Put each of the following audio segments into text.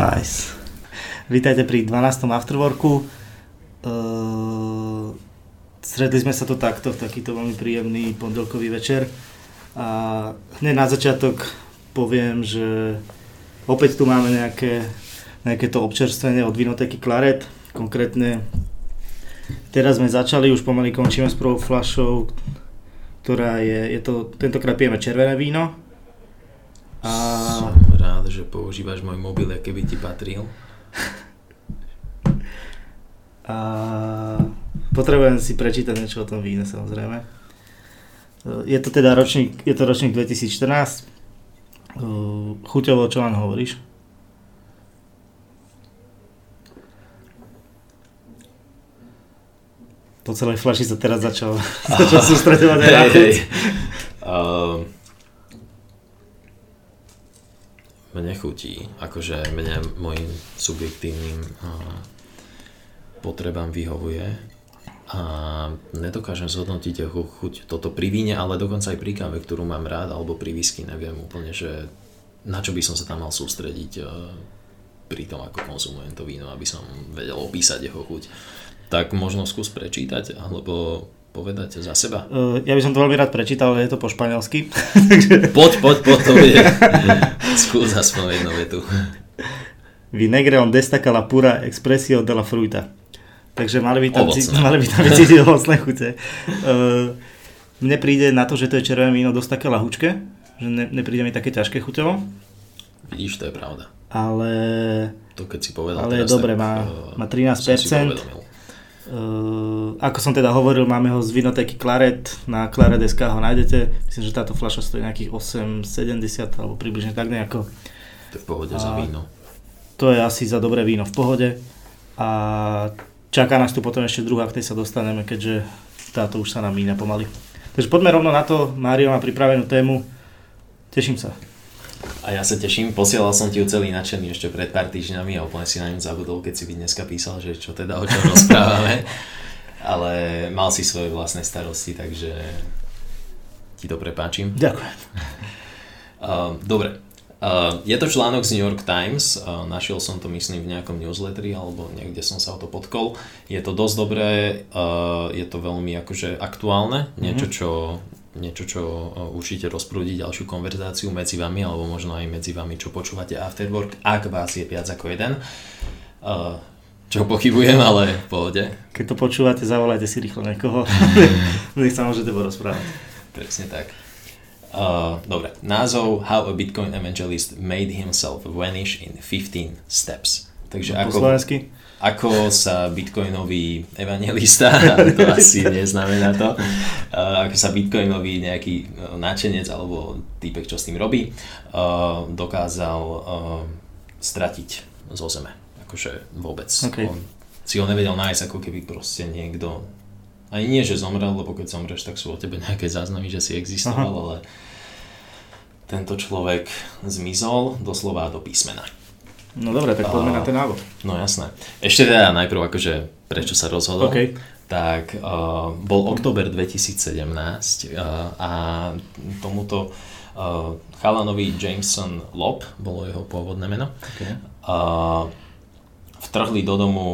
Nice. Vítajte pri 12. afterworku. Uh, stretli sme sa to takto v takýto veľmi príjemný pondelkový večer. A hneď na začiatok poviem, že opäť tu máme nejaké, nejaké to občerstvenie od vinoteky Claret. Konkrétne teraz sme začali, už pomaly končíme s prvou fľašou, ktorá je, je to, tentokrát pijeme červené víno. A... Rád, že používaš môj mobil, keby ti patril. A potrebujem si prečítať niečo o tom víne samozrejme. Je to teda ročník, je to ročník 2014. Chuťovo, čo len hovoríš? Po celej flaši sa teraz začal, začal sústredovať aj na chuť. Uh, mne chutí, akože mne môjim subjektívnym potrebám vyhovuje a nedokážem zhodnotiť jeho chuť toto pri víne, ale dokonca aj pri káve, ktorú mám rád, alebo pri whisky, neviem úplne, že na čo by som sa tam mal sústrediť uh, pri tom, ako konzumujem to víno, aby som vedel opísať jeho chuť. Tak možno skús prečítať, alebo povedať za seba? Uh, ja by som to veľmi rád prečítal, ale je to po španielsky. poď, poď, poď, to bude. Skús aspoň jednu vetu. Vinegre on destaca la pura expresio de la fruta. Takže mali by tam, cítiť, mali by tam cítiť ovocné chute. Uh, mne príde na to, že to je červené víno dosť také lahúčke, že ne, nepríde mi také ťažké chuťovo. Vidíš, to je pravda. Ale... To keď si povedal ale teraz, dobre, tak, má, uh, má 13%. Uh, ako som teda hovoril, máme ho z vinotéky Claret, na Claret.sk ho nájdete. Myslím, že táto fľaša stojí nejakých 8,70 alebo približne tak nejako. To je v pohode a za víno. To je asi za dobré víno v pohode. A čaká nás tu potom ešte druhá, k tej sa dostaneme, keďže táto už sa nám míňa pomaly. Takže poďme rovno na to. Mário má pripravenú tému. Teším sa. A ja sa teším, posielal som ti ju celý nadšený ešte pred pár týždňami a úplne si na ňu zabudol, keď si by dneska písal, že čo teda o čom rozprávame. Ale mal si svoje vlastné starosti, takže ti to prepáčim. Ďakujem. Uh, dobre, Uh, je to článok z New York Times, uh, našiel som to myslím v nejakom newsletteri alebo niekde som sa o to potkol. Je to dosť dobré, uh, je to veľmi akože aktuálne, niečo mhm. čo niečo, čo e, určite rozprúdi ďalšiu konverzáciu medzi vami, alebo možno aj medzi vami, čo počúvate Afterwork, ak vás je viac ako jeden. E, čo pochybujem, ale v pohode. Keď to počúvate, zavolajte si rýchlo niekoho, nech sa môžete porozprávať. Presne tak. Uh, dobre, názov How a Bitcoin Evangelist Made Himself Vanish in 15 Steps. Takže no, ako... Slovensky? ako sa bitcoinový evangelista, to asi neznamená to, ako sa bitcoinový nejaký e, náčenec alebo týpek, čo s tým robí, e, dokázal e, stratiť zo zeme. Akože vôbec. Okay. On si ho nevedel nájsť, ako keby proste niekto ani nie, že zomrel, lebo keď zomreš, tak sú o tebe nejaké záznamy, že si existoval, Aha. ale tento človek zmizol doslova do písmena. No dobre, tak poďme uh, na ten návod. No jasné. Ešte teda najprv akože prečo sa rozhodol. Okay. Tak uh, bol október 2017 uh, a tomuto uh, chalanovi Jameson Lob, bolo jeho pôvodné meno, okay. uh, vtrhli do domu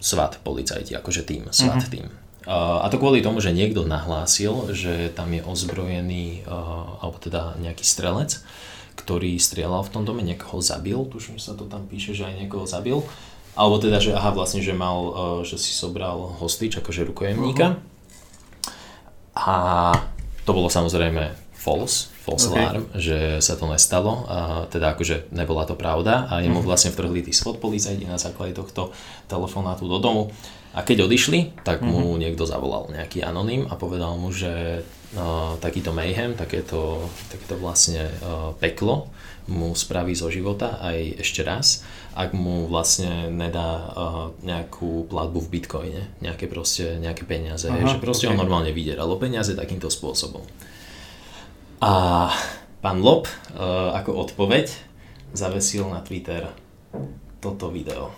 SWAT policajti, akože tým, SWAT uh-huh. tým. Uh, a to kvôli tomu, že niekto nahlásil, že tam je ozbrojený, uh, alebo teda nejaký strelec, ktorý strieľal v tom dome, niekoho zabil, tuším, že sa to tam píše, že aj niekoho zabil. Alebo teda, že aha, vlastne, že mal, e, že si sobral hostič, akože rukojemníka. Uh-huh. A to bolo samozrejme false, false okay. alarm, že sa to nestalo, a teda akože nebola to pravda a jemu uh-huh. vlastne vtrhli tí spod policajti na základe tohto telefonátu do domu. A keď odišli, tak mu uh-huh. niekto zavolal, nejaký anonym a povedal mu, že uh, takýto mayhem, takéto, takéto vlastne uh, peklo mu spraví zo života aj ešte raz, ak mu vlastne nedá uh, nejakú platbu v bitcoine, nejaké proste, nejaké peniaze, Aha, že proste okay. on normálne vyderal o peniaze takýmto spôsobom. A pán Lob uh, ako odpoveď zavesil na Twitter toto video.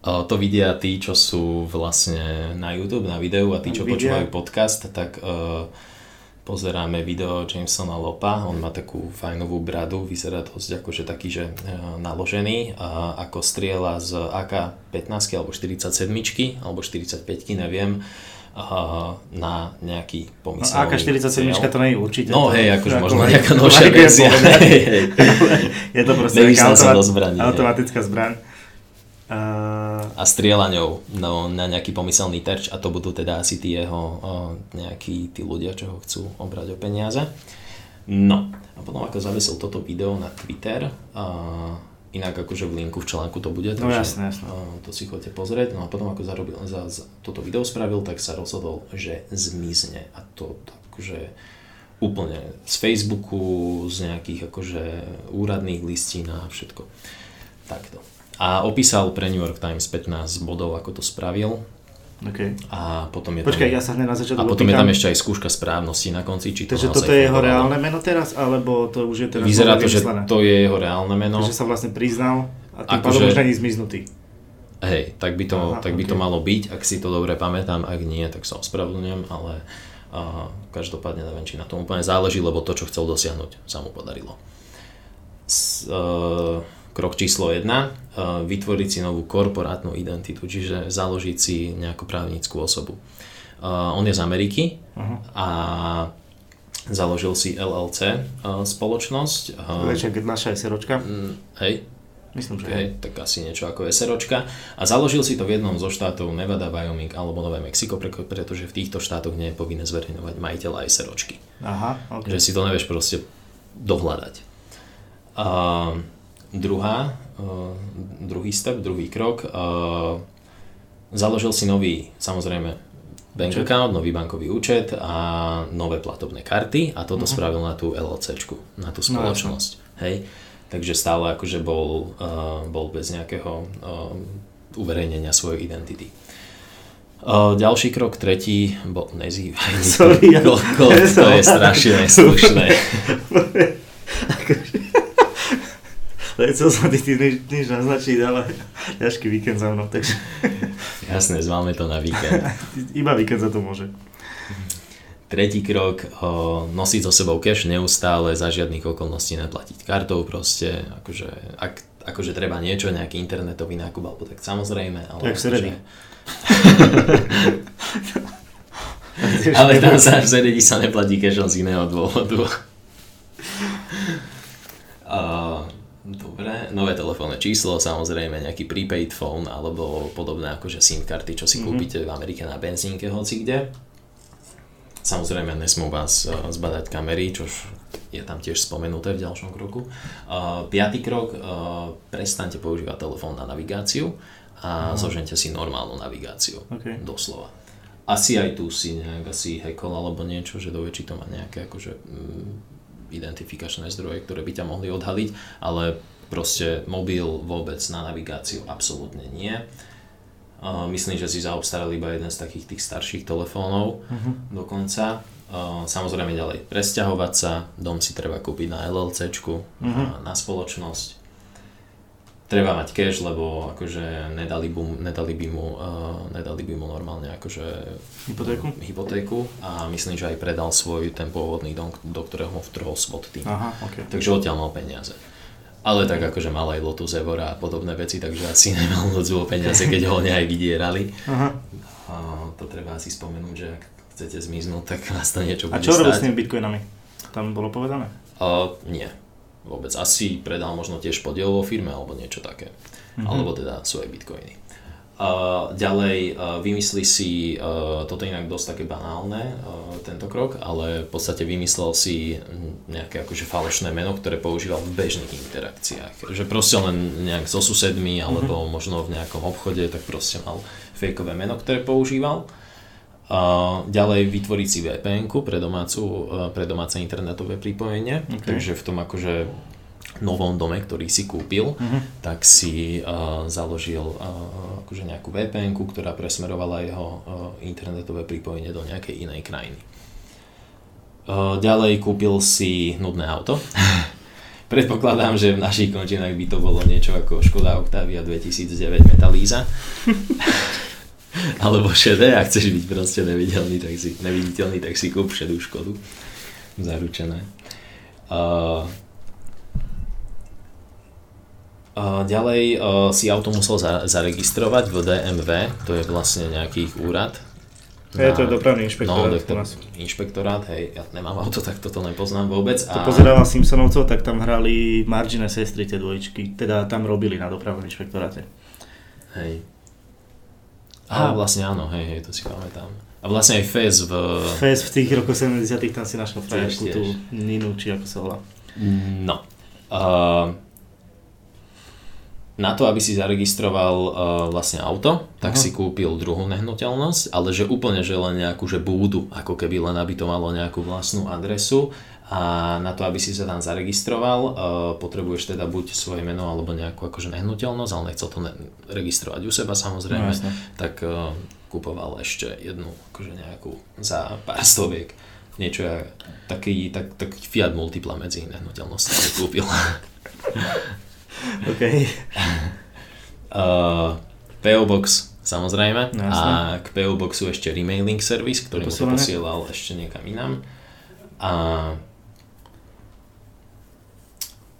To vidia tí, čo sú vlastne na YouTube, na videu a tí, čo Vidia. počúvajú podcast, tak uh, pozeráme video Jamesona Lopa, on má takú fajnovú bradu, vyzerá dosť akože taký, že e, naložený, a ako striela z AK-15 alebo 47 alebo 45 neviem, na nejaký pomyselný No AK-47 to nie je určite. No hej, akože ako možno nejaká novšia je verzia. to proste automat- automatická zbraň. Uh, a strieľa ňou no, na nejaký pomyselný terč a to budú teda asi tí jeho nejakí tí ľudia, čo ho chcú obrať o peniaze. No a potom ako zavesil toto video na Twitter, a inak akože v linku v článku to bude, No takže jasné, jasné. a, to si chodite pozrieť. No a potom ako zarobil, za, za toto video spravil, tak sa rozhodol, že zmizne a to akože úplne z Facebooku, z nejakých akože úradných listín a všetko. Takto. A opísal pre New York Times 15 bodov, ako to spravil. okay. A potom je Počkaj, tam, ja sa hneď na začiatku a potom je tam ešte aj skúška správnosti na konci, či to Takže toto je jeho reálne meno teraz, alebo to už je teraz Vyzerá to, že to je jeho reálne meno. Takže sa vlastne priznal a tým Akože- pádom už není zmiznutý. Hej, tak by, to, Aha, tak by to ok. malo byť, ak si to dobre pamätám, ak nie, tak sa ospravedlňujem, ale uh, každopádne neviem, či na tom úplne záleží, lebo to, čo chcel dosiahnuť, sa mu podarilo. S, uh, krok číslo 1, uh, vytvoriť si novú korporátnu identitu, čiže založiť si nejakú právnickú osobu. Uh, on je z Ameriky Aha. a založil si LLC uh, spoločnosť. Uh, keď naša SROčka? mm, hej, Myslím, že Okay, tak asi niečo ako SROčka. A založil si to v jednom zo štátov Nevada, Wyoming alebo Nové Mexiko, pre- pretože v týchto štátoch nie je povinné zverejňovať majiteľa SROčky. Aha, ok. Že si to nevieš proste dohľadať. A druhá, uh, druhý step, druhý krok, uh, založil si nový, samozrejme, bank Účet. account, nový bankový účet a nové platobné karty a toto Mhm. spravil na tú LLCčku, na tú No, spoločnosť. Hej. Takže stále akože bol, uh, bol bez nejakého uh, uverejnenia svojej identity. Uh, ďalší krok, tretí, bol nezývaj Sorry, ja- kokot, to je strašne neslušné. Chcel som ti ty nič, nič naznačiť, ale ťažký víkend za mnou, takže Jasné, zváme to na víkend. iba víkend za to môže. Tretí krok, o, nosiť so sebou cash neustále, za žiadnych okolností neplatiť kartou proste, akože, ak, akože treba niečo, nejaký internetový nákup, alebo tak samozrejme, ale... V Seredi. ale tam sa v Seredi sa neplatí cashom z iného dôvodu. dobre, nové telefónne číslo, samozrejme nejaký prepaid phone, alebo podobné akože SIM karty, čo si Mhm. kúpite v Amerike na benzínke, hoci kde. Samozrejme nesmú vás eh, zbadať kamery, čo je tam tiež spomenuté v ďalšom kroku. Uh, piatý krok, uh, prestaňte používať telefón na navigáciu a zožente si normálnu navigáciu, OK. doslova. Asi aj tu si nejak asi hackol alebo niečo, že či to má nejaké akože mm, identifikačné zdroje, ktoré by ťa mohli odhaliť, ale proste mobil vôbec na navigáciu absolútne nie. Uh, myslím, že si zaobstarali iba jeden z takých tých starších telefónov Mhm. dokonca. Uh, samozrejme ďalej, presťahovať sa, dom si treba kúpiť na LLCčku, Mhm. na spoločnosť. Treba mať cash, lebo akože nedali, bu, nedali, by mu, uh, nedali by mu normálne akože Hypotéku? hypotéku a myslím, že aj predal svoj ten pôvodný dom, do ktorého mu vtrhol SWAT tým. Aha, ok. Takže odtiaľ mal peniaze. Ale tak akože mal aj Lotus Evora a podobné veci, takže asi nemal moc o peniaze, keď ho aj vydierali. Aha. A to treba asi spomenúť, že ak chcete zmiznúť, tak vás to niečo A bude čo robil s tými bitcoinami? Tam bolo povedané? A, nie, vôbec. Asi predal možno tiež podiel vo firme alebo niečo také. Mhm. Alebo teda svoje bitcoiny. Ďalej vymyslí si, a toto inak dosť také banálne, tento krok, ale v podstate vymyslel si nejaké akože falošné meno, ktoré používal v bežných interakciách. Že proste len nejak so susedmi alebo možno v nejakom obchode, tak proste mal fejkové meno, ktoré používal. Ďalej vytvoriť si vpn pre, domácu, pre domáce internetové pripojenie, Ok. takže v tom akože novom dome, ktorý si kúpil, Mhm. tak si uh, založil uh, akože nejakú vpn ktorá presmerovala jeho uh, internetové pripojenie do nejakej inej krajiny. Uh, ďalej kúpil si nudné auto. Predpokladám, že v našich končinách by to bolo niečo ako Škoda Octavia 2009 Metalíza. Alebo šedé, ak chceš byť proste neviditeľný, tak si, neviditeľný, tak si kúp šedú Škodu. Zaručené. Uh, ďalej uh, si auto musel za, zaregistrovať v DMV, to je vlastne nejaký úrad. Je to dopravný inšpektorát no, nás. inšpektorát, hej, ja nemám auto, tak toto nepoznám vôbec. To pozerávam Simpsonovcov, tak tam hrali Margine sestry tie dvojičky, teda tam robili na dopravnom inšpektoráte. Hej. Aha, vlastne áno, hej, hej, to si pamätám. A vlastne aj Fez v... Fez v tých rokoch 70 tam si našiel frajerku, tú. Ninu, či ako sa volá. No. Uh, na to, aby si zaregistroval uh, vlastne auto, tak Aha. si kúpil druhú nehnuteľnosť, ale že úplne, že len nejakú, že búdu, ako keby len aby to malo nejakú vlastnú adresu a na to, aby si sa tam zaregistroval, uh, potrebuješ teda buď svoje meno alebo nejakú akože nehnuteľnosť, ale nechcel to ne- registrovať u seba samozrejme, No, tak uh, kupoval ešte jednu akože nejakú za pár stoviek niečo taký, tak, tak Fiat Multipla medzi nehnuteľnosťami kúpil. OK. Uh, PO Box samozrejme No, a k PO Boxu ešte remailing service, ktorý mu to Posielanie. posielal ešte niekam inám. A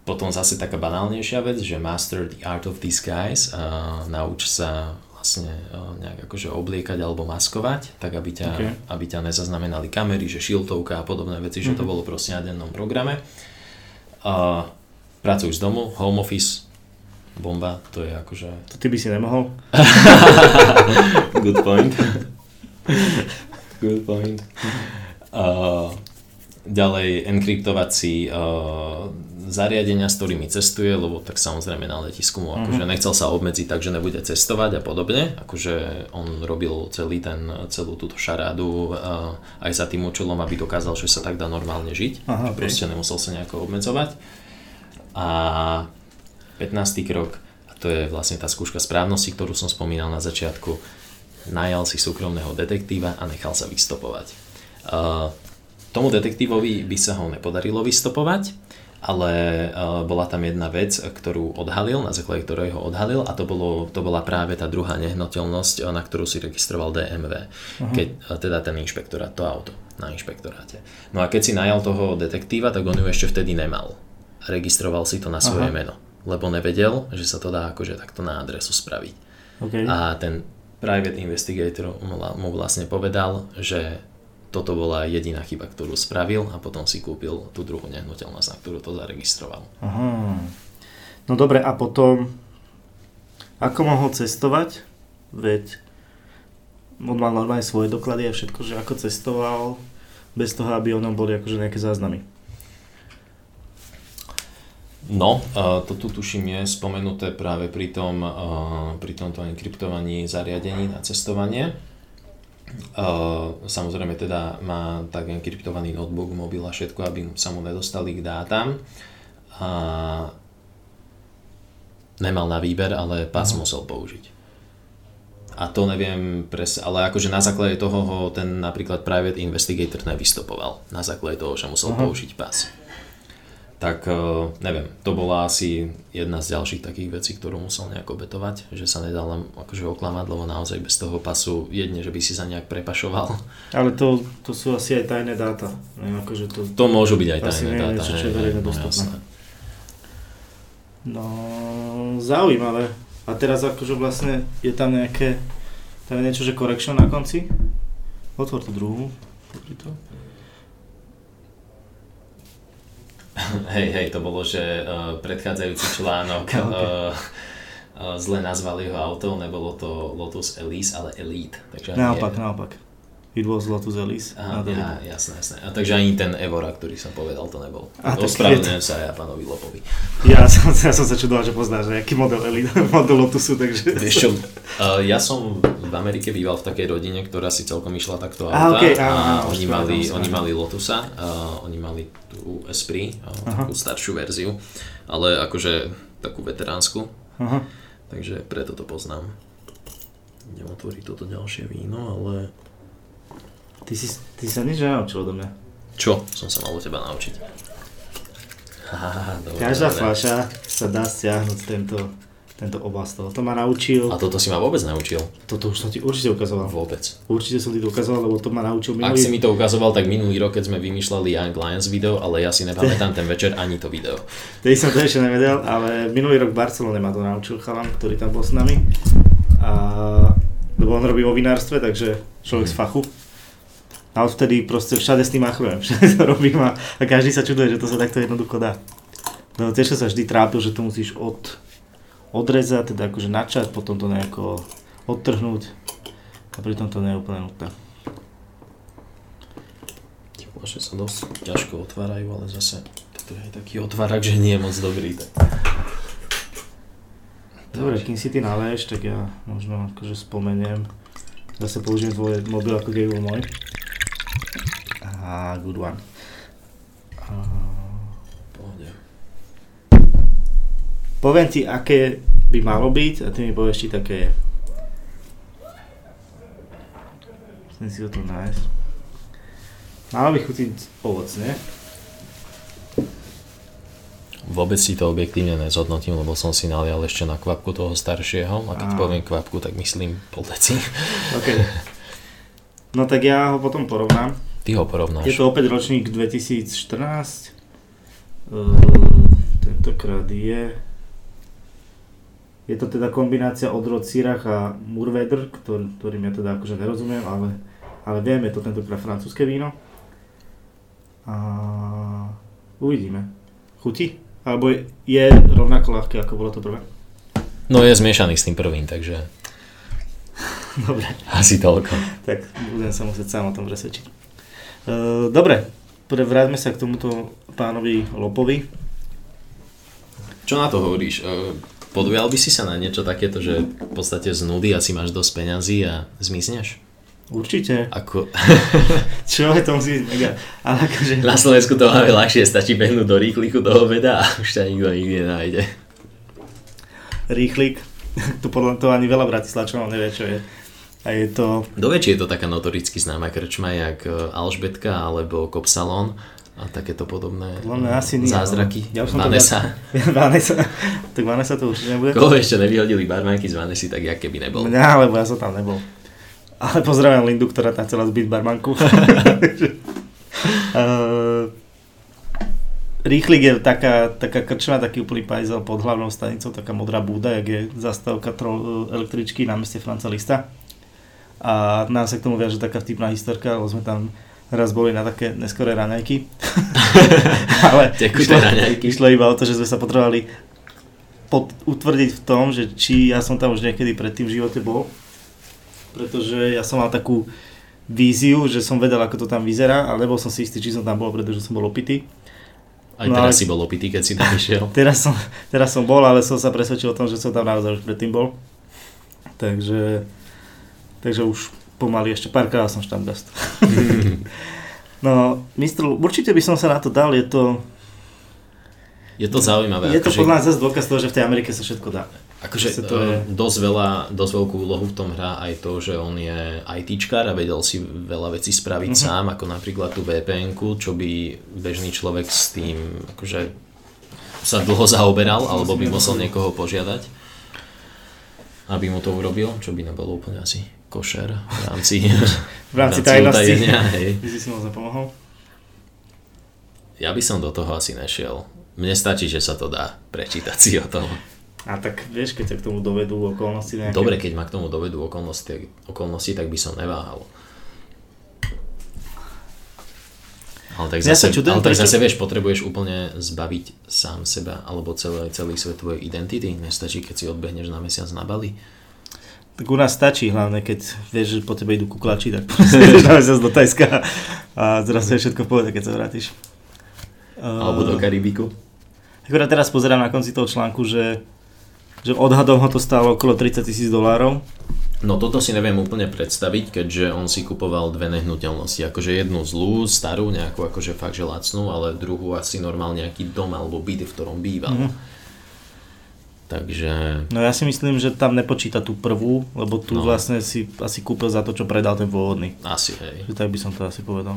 potom zase taká banálnejšia vec, že Master the Art of Disguise, uh, nauč sa vlastne uh, nejak akože obliekať alebo maskovať, tak aby ťa, Ok. aby ťa nezaznamenali kamery, že šiltovka a podobné veci, že to Mhm. bolo proste na dennom programe. Uh, pracuj z domu, home office, bomba, to je akože To ty by si nemohol? Good point. Good point. Uh, ďalej enkryptovať si uh, zariadenia, s ktorými cestuje, lebo tak samozrejme na letisku mu akože nechcel sa obmedziť tak, že nebude cestovať a podobne. Akože on robil celý ten, celú túto šarádu uh, aj za tým účelom, aby dokázal, že sa tak dá normálne žiť. Aha, proste nemusel sa nejako obmedzovať. A 15. krok, a to je vlastne tá skúška správnosti, ktorú som spomínal na začiatku, najal si súkromného detektíva a nechal sa vystopovať. Uh, tomu detektívovi by sa ho nepodarilo vystopovať, ale uh, bola tam jedna vec, ktorú odhalil, na základe ktorej ho odhalil a to, bolo, to bola práve tá druhá nehnuteľnosť, na ktorú si registroval DMV, keď, uh, teda ten inšpektorát, to auto na inšpektoráte. No a keď si najal toho detektíva, tak on ju ešte vtedy nemal. Registroval si to na svoje Aha. meno, lebo nevedel, že sa to dá akože takto na adresu spraviť. OK. A ten private investigator mu vlastne povedal, že toto bola jediná chyba, ktorú spravil a potom si kúpil tú druhú nehnuteľnosť, na ktorú to zaregistroval. Aha. No dobre, a potom, ako mohol cestovať? Veď on mal normálne svoje doklady a všetko, že ako cestoval, bez toho, aby o ňom boli akože nejaké záznamy. No, to tu tuším je spomenuté práve pri, tom, pri tomto enkryptovaní zariadení na cestovanie. Samozrejme teda má tak enkryptovaný notebook, mobil a všetko, aby sa mu nedostali k dátam. A nemal na výber, ale pás musel použiť. A to neviem presne, ale akože na základe toho ho ten napríklad private investigator nevystopoval. Na základe toho, že musel Aha. použiť pás. Tak eh, neviem, to bola asi jedna z ďalších takých vecí, ktorú musel nejak obetovať, že sa nedal len akože oklamať, lebo naozaj bez toho pasu jedne, že by si sa nejak prepašoval. Ale to, to sú asi aj tajné dáta. Neviem, akože to... To môžu byť aj tajné dáta. niečo, čo je verejne no dostupné. No, zaujímavé. A teraz akože vlastne je tam nejaké, tam je niečo, že correction na konci? Otvor tú druhú. Pozri to. Hej, hej, to bolo, že uh, predchádzajúci článok Okay. uh, zle nazval jeho auto, nebolo to Lotus Elise, ale Elite. Takže Naopak, je- naopak. It was Lotus Elise. Aha, ja, jasné, jasné. A takže ani ten Evora, ktorý som povedal, to nebol. A, Ospravedlňujem sa ja pánovi Lopovi. Ja som, ja som sa čudoval, že poznáš, že aký model Elite, model Lotusu, takže... Vieš čo, uh, ja som v Amerike býval v takej rodine, ktorá si celkom išla takto auta okej, áno, a áno, oni mali, oni mali Lotusa, uh, oni mali tú Esprit, Aha. takú staršiu verziu, ale akože takú veteránsku, Aha. takže preto to poznám. Idem otvoriť toto ďalšie víno, ale Ty si, ty sa nič nenaučil odo mňa. čo som sa mal od teba naučiť? Haha, dobre, Každá fľaša sa dá stiahnuť tento, tento oblasť. To ma naučil, A toto si ma vôbec naučil. toto už som ti určite ukazoval. Vôbec. Určite som ti to ukazoval, lebo to ma naučil Ak si minulý. mi to ukazoval, tak minulý rok, keď sme vymýšľali Young Lions video, ale ja si nepamätám ten večer ani to video. Tedy som to ešte nevedel, ale minulý rok v Barcelone ma to naučil chalan, ktorý tam bol s nami. A, lebo on robí vo vinárstve, takže človek z fachu. A odvtedy proste všade s tým machrujem, všade to robím a, a každý sa čuduje, že to sa takto jednoducho dá. No tiež sa vždy trápil, že to musíš od, odrezať, teda akože načať, potom to nejako odtrhnúť. A pritom to nie je úplne nutné. Ploše sa dosť ťažko otvárajú, ale zase to je taký otvárak, že nie je moc dobrý. Tak. Dobre, kým si ty naleješ, tak ja možno akože spomeniem. Zase použijem tvoj mobil ako bol môj. A good one. A, Pohode. poviem ti, aké by malo byť a ty mi povieš, či také je. Musím si ho tu nájsť. Malo by chutiť ovocne. Vôbec si to objektívne nezhodnotím, lebo som si nalial ešte na kvapku toho staršieho a keď poviem kvapku, tak myslím pol deci. OK. No tak ja ho potom porovnám. Ty ho porovnáš. Je to opäť ročník 2014. Uh, tentokrát je... Je to teda kombinácia odrod Syrah a Murvedr, ktorý, ktorým ja teda akože nerozumiem, ale, ale viem, je to tentokrát francúzske víno. A uvidíme. Chutí? Alebo je, je rovnako ľahké, ako bolo to prvé? No je zmiešaný s tým prvým, takže Dobre. asi toľko. Tak budem sa musieť sám o tom presvedčiť. Uh, dobre, pre- vráťme sa k tomuto pánovi Lopovi. Čo na to hovoríš? E, Podujal by si sa na niečo takéto, že v podstate z nudy asi máš dosť peňazí a zmizneš? Určite. Ako... Čo je to musí byť mega. Ale akože... Na Slovensku to máme ľahšie, stačí behnúť do rýchliku do obeda a už ťa nikto nikdy nenájde. Rýchlik. Tu podľa toho ani veľa Bratislavčanov nevie, čo je. A je to... Do väčšie je to taká notoricky známa krčma, jak e, Alžbetka alebo Kopsalon a takéto podobné Podľa mňa asi nie, zázraky. ale ja už som to Vanessa. Vanessa. tak Vanessa to určite nebude. Koho ešte nevyhodili barmanky z Vanessy, tak jak keby nebol. Mňa, lebo ja som tam nebol. Ale pozdravujem Lindu, ktorá tam chcela zbyť barmanku. uh, Rýchlik je taká, taká krčma, taký úplný pajzel pod hlavnou stanicou, taká modrá búda, jak je zastávka električky na meste Franca Lista. A nám sa k tomu viaže taká vtipná historka, lebo sme tam raz boli na také neskoré raňajky. Ale Tekuté raňajky. išlo iba o to, že sme sa potrebovali pod, utvrdiť v tom, že či ja som tam už niekedy predtým v živote bol. Pretože ja som mal takú víziu, že som vedel, ako to tam vyzerá, ale nebol som si istý, či som tam bol, pretože som bol opitý. Aj No teraz ale- si bol opitý, keď si tam išiel. Teraz som, teraz som bol, ale som sa presvedčil o tom, že som tam naozaj už predtým bol. Takže, takže už pomaly ešte párkrát som štandard. no, mistr, určite by som sa na to dal, je to, Je to zaujímavé. je to akože- podľa nás zase dôkaz toho, že v tej Amerike sa všetko dá. Akože to je- dosť, veľa, dosť veľkú úlohu v tom hrá aj to, že on je ITčkár a vedel si veľa vecí spraviť Mhm. mm-hmm. sám, ako napríklad tú vpn čo by bežný človek s tým akože sa dlho zaoberal, alebo by musel niekoho požiadať, aby mu to urobil, čo by nebolo úplne asi košer v rámci, V rámci tajnosti. utajenia, hej. By si si moc nepomohol? Ja by som do toho asi nešiel. Mne stačí, že sa to dá prečítať si o tom. A tak vieš, keď sa k tomu dovedú okolnosti nejaké... Dobre, keď ma k tomu dovedú okolnosti, okolnosti, tak by som neváhal. Ale tak Ja zase, čudujem, ale tak zase vieš, potrebuješ úplne zbaviť sám seba alebo celý, celý svet tvojej identity. Nestačí, keď si odbehneš na mesiac na Bali. Tak u nás stačí hlavne, keď vieš, že po tebe idú kuklači, tak na mesiac do Tajska a zrazu je všetko v pohode, keď sa vrátiš. Alebo do Karibiku. Akurát teraz pozerám na konci toho článku, že, že odhadom ho to stálo okolo 30 tisíc dolárov. No toto si neviem úplne predstaviť, keďže on si kupoval dve nehnuteľnosti. Akože jednu zlú, starú, nejakú akože fakt, že lacnú, ale druhú asi normálne nejaký dom alebo byt, v ktorom býval. Mhm. Takže No ja si myslím, že tam nepočíta tú prvú, lebo tu No. vlastne si asi kúpil za to, čo predal ten pôvodný. asi hej. Že tak by som to asi povedal.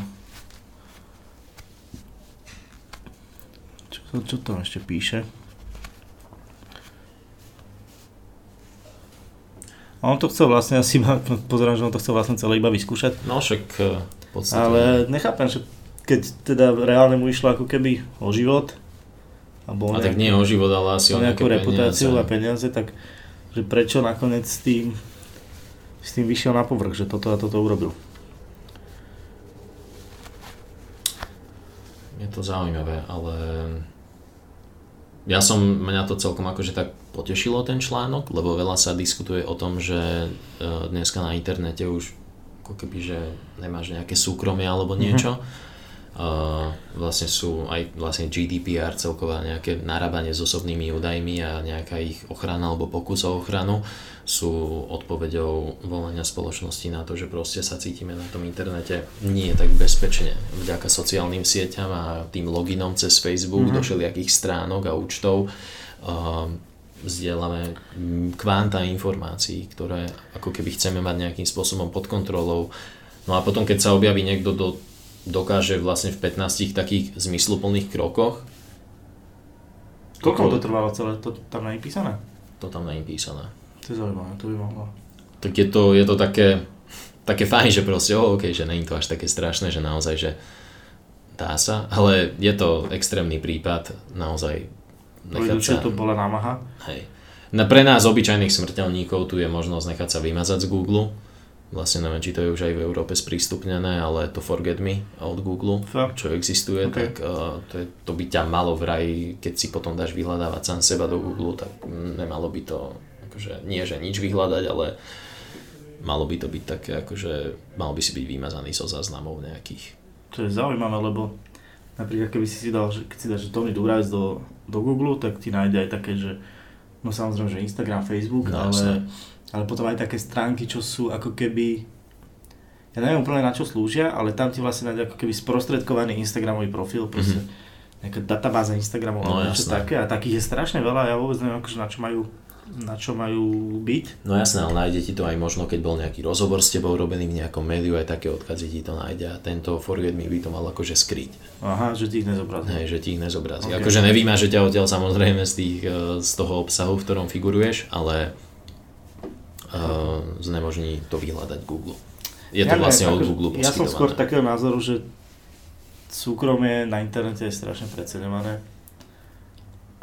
Čo, čo to ešte píše? A on to chcel vlastne, asi pozerám, že on to chcel vlastne celé iba vyskúšať. No však e, v podstate... Ale nechápem, že keď teda reálne mu išlo ako keby o život, alebo a tak nie o život, ale asi o, nejakú reputáciu peniaze. a peniaze, tak že prečo nakoniec s tým, s tým vyšiel na povrch, že toto a toto urobil. Je to zaujímavé, ale ja som, mňa to celkom akože tak potešilo ten článok, lebo veľa sa diskutuje o tom, že e, dneska na internete už ako keby, že nemáš nejaké súkromie alebo niečo. Mm-hmm vlastne sú aj vlastne GDPR celková nejaké narábanie s osobnými údajmi a nejaká ich ochrana alebo pokus o ochranu sú odpovedou volania spoločnosti na to, že proste sa cítime na tom internete nie tak bezpečne vďaka sociálnym sieťam a tým loginom cez Facebook mm-hmm. do všelijakých stránok a účtov uh, vzdielame kvanta informácií, ktoré ako keby chceme mať nejakým spôsobom pod kontrolou. No a potom, keď sa objaví niekto do dokáže vlastne v 15 takých zmysluplných krokoch. Koľko to trvalo celé? To tam nie je písané? To tam nie je písané. To je zaujímavé, to by mohlo. Tak je to, je to také, také fajn, že proste, oh, okay, že není to až také strašné, že naozaj, že dá sa, ale je to extrémny prípad, naozaj nechať sa... to bola námaha? Hej. Na pre nás obyčajných smrteľníkov tu je možnosť nechať sa vymazať z Google, vlastne neviem, či to je už aj v Európe sprístupnené, ale to Forget Me od Google, Fakt? čo existuje, okay. tak uh, to, je, to by ťa malo vraj, keď si potom dáš vyhľadávať sám seba do Google, tak nemalo by to, akože nie že nič vyhľadať, ale malo by to byť také, akože mal by si byť vymazaný zo so záznamov nejakých. To je zaujímavé, lebo napríklad keby si si dal, že keď si dáš Tony Durais do, do Google, tak ti nájde aj také, že no samozrejme, že Instagram, Facebook, no, ale jasne ale potom aj také stránky, čo sú ako keby, ja neviem úplne na čo slúžia, ale tam ti vlastne nájde ako keby sprostredkovaný Instagramový profil, proste mm-hmm. nejaká databáza Instagramu no, niečo také a takých je strašne veľa, ja vôbec neviem akože na čo majú na čo majú byť. No jasné, ale nájde ti to aj možno, keď bol nejaký rozhovor s tebou robený v nejakom médiu, aj také odkazy ti to nájde a tento Forget Me by to mal akože skryť. Aha, že ti ich nezobrazí. Hej, že ti ich nezobrazí. Okay. Akože že ťa odtiaľ samozrejme z, tých, eh, z toho obsahu, v ktorom figuruješ, ale znemožní to vyhľadať Google. Je to ja vlastne ne, od Google Ja som skôr takého názoru, že súkromie na internete je strašne preceňované.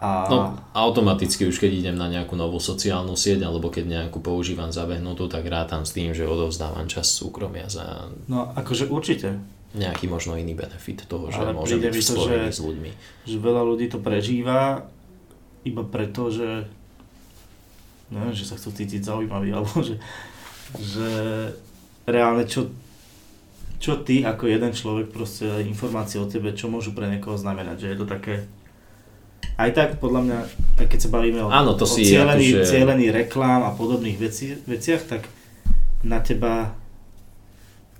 A... No, automaticky už keď idem na nejakú novú sociálnu sieť alebo keď nejakú používam zabehnutú, tak rátam s tým, že odovzdávam čas súkromia za... No, akože určite. Nejaký možno iný benefit toho, že Ale môžem byť to, že, s ľuďmi. Že veľa ľudí to prežíva iba preto, že neviem, že sa chcú cítiť zaujímavý, alebo že, že reálne čo, čo ty ako jeden človek proste informácie o tebe, čo môžu pre niekoho znamenať, že je to také aj tak podľa mňa, tak keď sa bavíme o, Áno, to o si cieľený, akože... cieľený reklám a podobných veci, veciach, tak na teba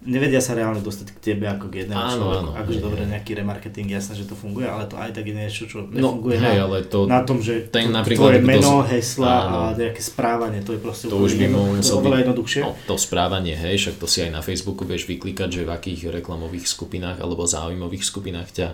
nevedia sa reálne dostať k tebe ako k jednému áno, človeku. Áno, akože dobre, nejaký remarketing, jasné, že to funguje, ale to aj tak je niečo, čo no, nefunguje hej, na, ale to, na tom, že ten, to, tvoje meno, to, hesla áno, a nejaké správanie, to je proste to už by musel oveľa jednoduchšie. No, to správanie, hej, však to si aj na Facebooku vieš vyklikať, že v akých reklamových skupinách alebo záujmových skupinách ťa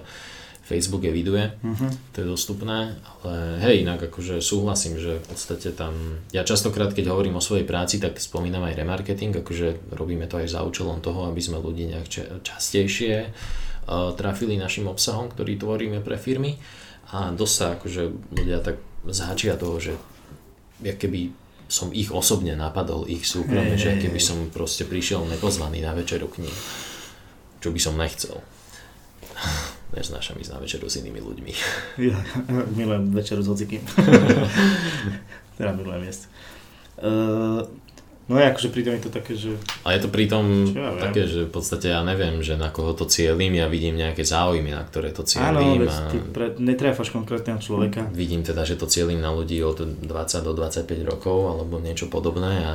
Facebook eviduje, uh-huh. to je dostupné, ale hej, inak akože súhlasím, že v podstate tam, ja častokrát keď hovorím o svojej práci, tak spomínam aj remarketing, akože robíme to aj za účelom toho, aby sme ľudí nejak častejšie uh, trafili našim obsahom, ktorý tvoríme pre firmy. A dosť sa akože ľudia tak zháčia toho, že jak keby som ich osobne napadol, ich súkromne, hey, že keby som proste prišiel nepozvaný na večeru k ním, čo by som nechcel neznášam ísť na večeru s inými ľuďmi. Ja, milujem večeru s hocikým. teda milujem jesť. Uh, no je akože pritom je to také, že... A je to pritom ja také, že v podstate ja neviem, že na koho to cieľím, ja vidím nejaké záujmy, na ktoré to cieľím. Áno, a... pre, netráfaš konkrétneho človeka. Vidím teda, že to cieľím na ľudí od 20 do 25 rokov alebo niečo podobné a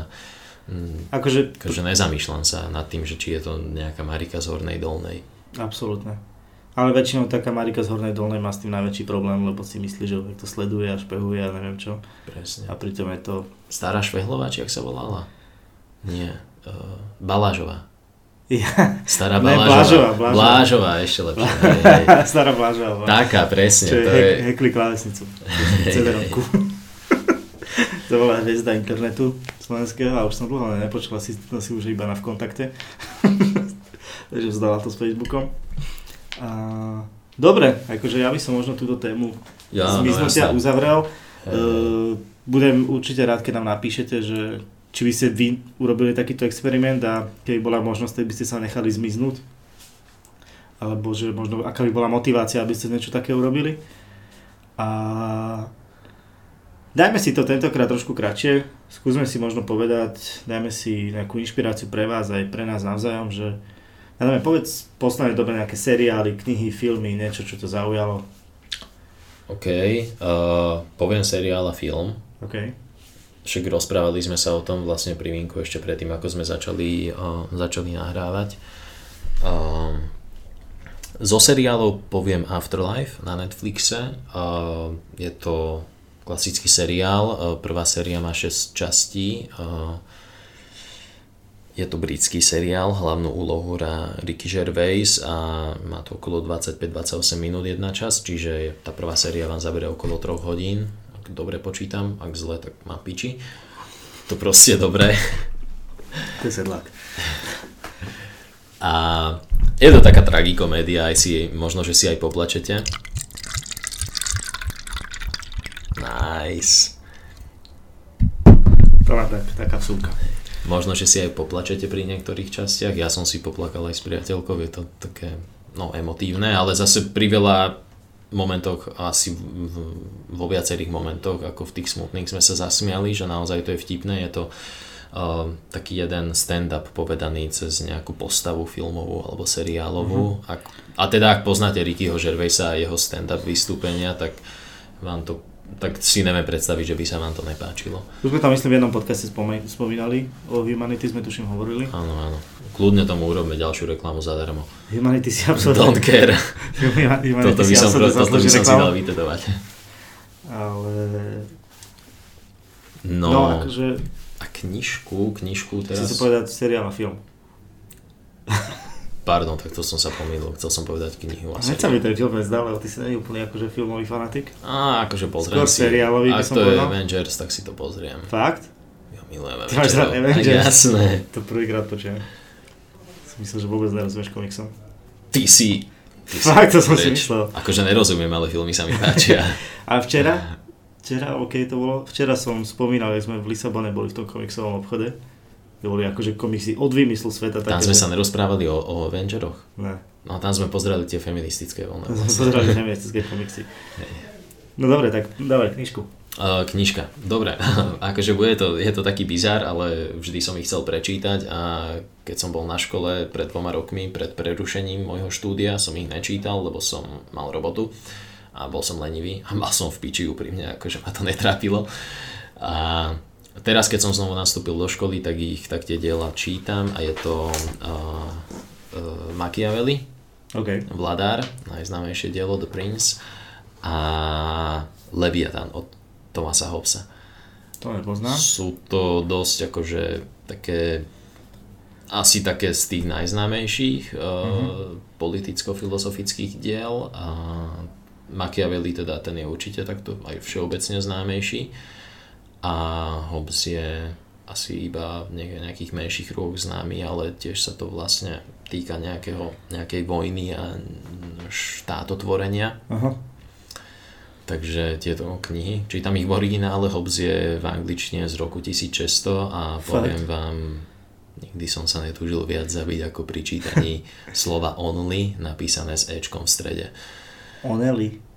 mm, akože, akože nezamýšľam sa nad tým, že či je to nejaká Marika z Hornej Dolnej. Absolútne. Ale väčšinou taká Marika z Hornej Dolnej má s tým najväčší problém, lebo si myslí, že to sleduje a špehuje a neviem čo. Presne. A pritom je to... Stará Švehlová, či ak sa volala? Nie. Uh, Balážová. Ja. Stará Balážová. Ne, Blážová, Blážová. Blážová, ešte lepšie. Stará Blážová. Taká, presne. Čo je, to je... hekli klávesnicu. to bola hviezda internetu slovenského a už som dlho nepočul, asi, asi už iba na v kontakte. Takže vzdala to s Facebookom. A, dobre, akože ja by som možno túto tému ja, zmiznutia no, uzavrel. Uh, budem určite rád, keď nám napíšete, že či by ste vy urobili takýto experiment a keby bola možnosť, by ste sa nechali zmiznúť. Alebo že možno aká by bola motivácia, aby ste niečo také urobili. A dajme si to tentokrát trošku kratšie. Skúsme si možno povedať, dajme si nejakú inšpiráciu pre vás aj pre nás navzájom, že ja neviem, povedz v poslednej dobe nejaké seriály, knihy, filmy, niečo, čo to zaujalo. OK, uh, poviem seriál a film. OK. Však rozprávali sme sa o tom vlastne pri Vinku ešte predtým, ako sme začali, uh, začali nahrávať. Uh, zo seriálov poviem Afterlife na Netflixe. Je to klasický seriál, prvá séria má 6 častí. Je to britský seriál, hlavnú úlohu hrá Ricky Gervais a má to okolo 25-28 minút jedna časť, čiže tá prvá séria vám zabere okolo 3 hodín, ak dobre počítam, ak zle, tak má piči. To proste je dobré. To je sedlák. A je to taká tragikomédia, aj si, možno, že si aj poplačete. Nice. Tak, taká vsúka. Možno, že si aj poplačete pri niektorých častiach. Ja som si poplakal aj s priateľkou, je to také no, emotívne, ale zase pri veľa momentoch, asi vo viacerých momentoch, ako v tých smutných sme sa zasmiali, že naozaj to je vtipné, je to uh, taký jeden stand-up povedaný cez nejakú postavu filmovú alebo seriálovú. Mm-hmm. Ak, a teda ak poznáte Rickyho Gervaisa a jeho stand-up vystúpenia, tak vám to tak si neviem predstaviť, že by sa vám to nepáčilo. Už sme tam myslím v jednom podcaste spomínali, o Humanity sme tuším hovorili. Áno, áno. Kľudne tomu urobme ďalšiu reklamu zadarmo. Humanity si absolútne... Don't care. Toto by som, toto by som si dal vytedovať. Ale... No, no akože a knižku, knižku teraz... Chcem sa povedať seriál a film. Pardon, tak to som sa pomýlil, chcel som povedať knihu a. Nechcem mi ten film zdal, ale ty si nie úplne akože filmový fanatik. Á, akože pozriem Skôr si. seriálový Ak to je Avengers, tak si to pozriem. Fakt? Ja milujem Avengers. Ty máš rád Avengers? Jasné. To prvýkrát počujem. Som myslel, že vôbec nerozumieš komiksom. Ty si... Ty Fakt, to som si myslel. Akože nerozumiem, ale filmy sa mi páčia. a včera? Včera, ok, to bolo. Včera som spomínal, že sme v Lisabone boli v tom komiksovom obchode. Boli akože komiksy od výmyslu sveta. Tam také, sme sa nerozprávali o, o Avengeroch. Ne. No tam sme pozerali tie feministické voľné. Tam sme pozerali feministické komiksy. No dobre, tak dávaj knižku. Uh, knižka, dobre, akože bude to, je to taký bizar, ale vždy som ich chcel prečítať a keď som bol na škole pred dvoma rokmi, pred prerušením môjho štúdia, som ich nečítal, lebo som mal robotu a bol som lenivý a mal som v piči úprimne, akože ma to netrápilo. A teraz, keď som znovu nastúpil do školy, tak ich tak tie diela čítam a je to uh, uh, Machiavelli, okay. Vladár, najznámejšie dielo The Prince a Leviathan od Thomasa Hobbesa. To nepoznám. Sú to dosť akože také asi také z tých najznámejších mm-hmm. uh, politicko-filozofických diel a Machiavelli teda ten je určite takto aj všeobecne známejší a Hobbes je asi iba v nejakých menších kruhoch známy, ale tiež sa to vlastne týka nejakého, nejakej vojny a štátotvorenia. Aha. Takže tieto knihy, čítam ich v originále, Hobbes je v angličtine z roku 1600 a Fakt? poviem vám, nikdy som sa netúžil viac zabiť ako pri čítaní slova only napísané s Ečkom v strede. Onely.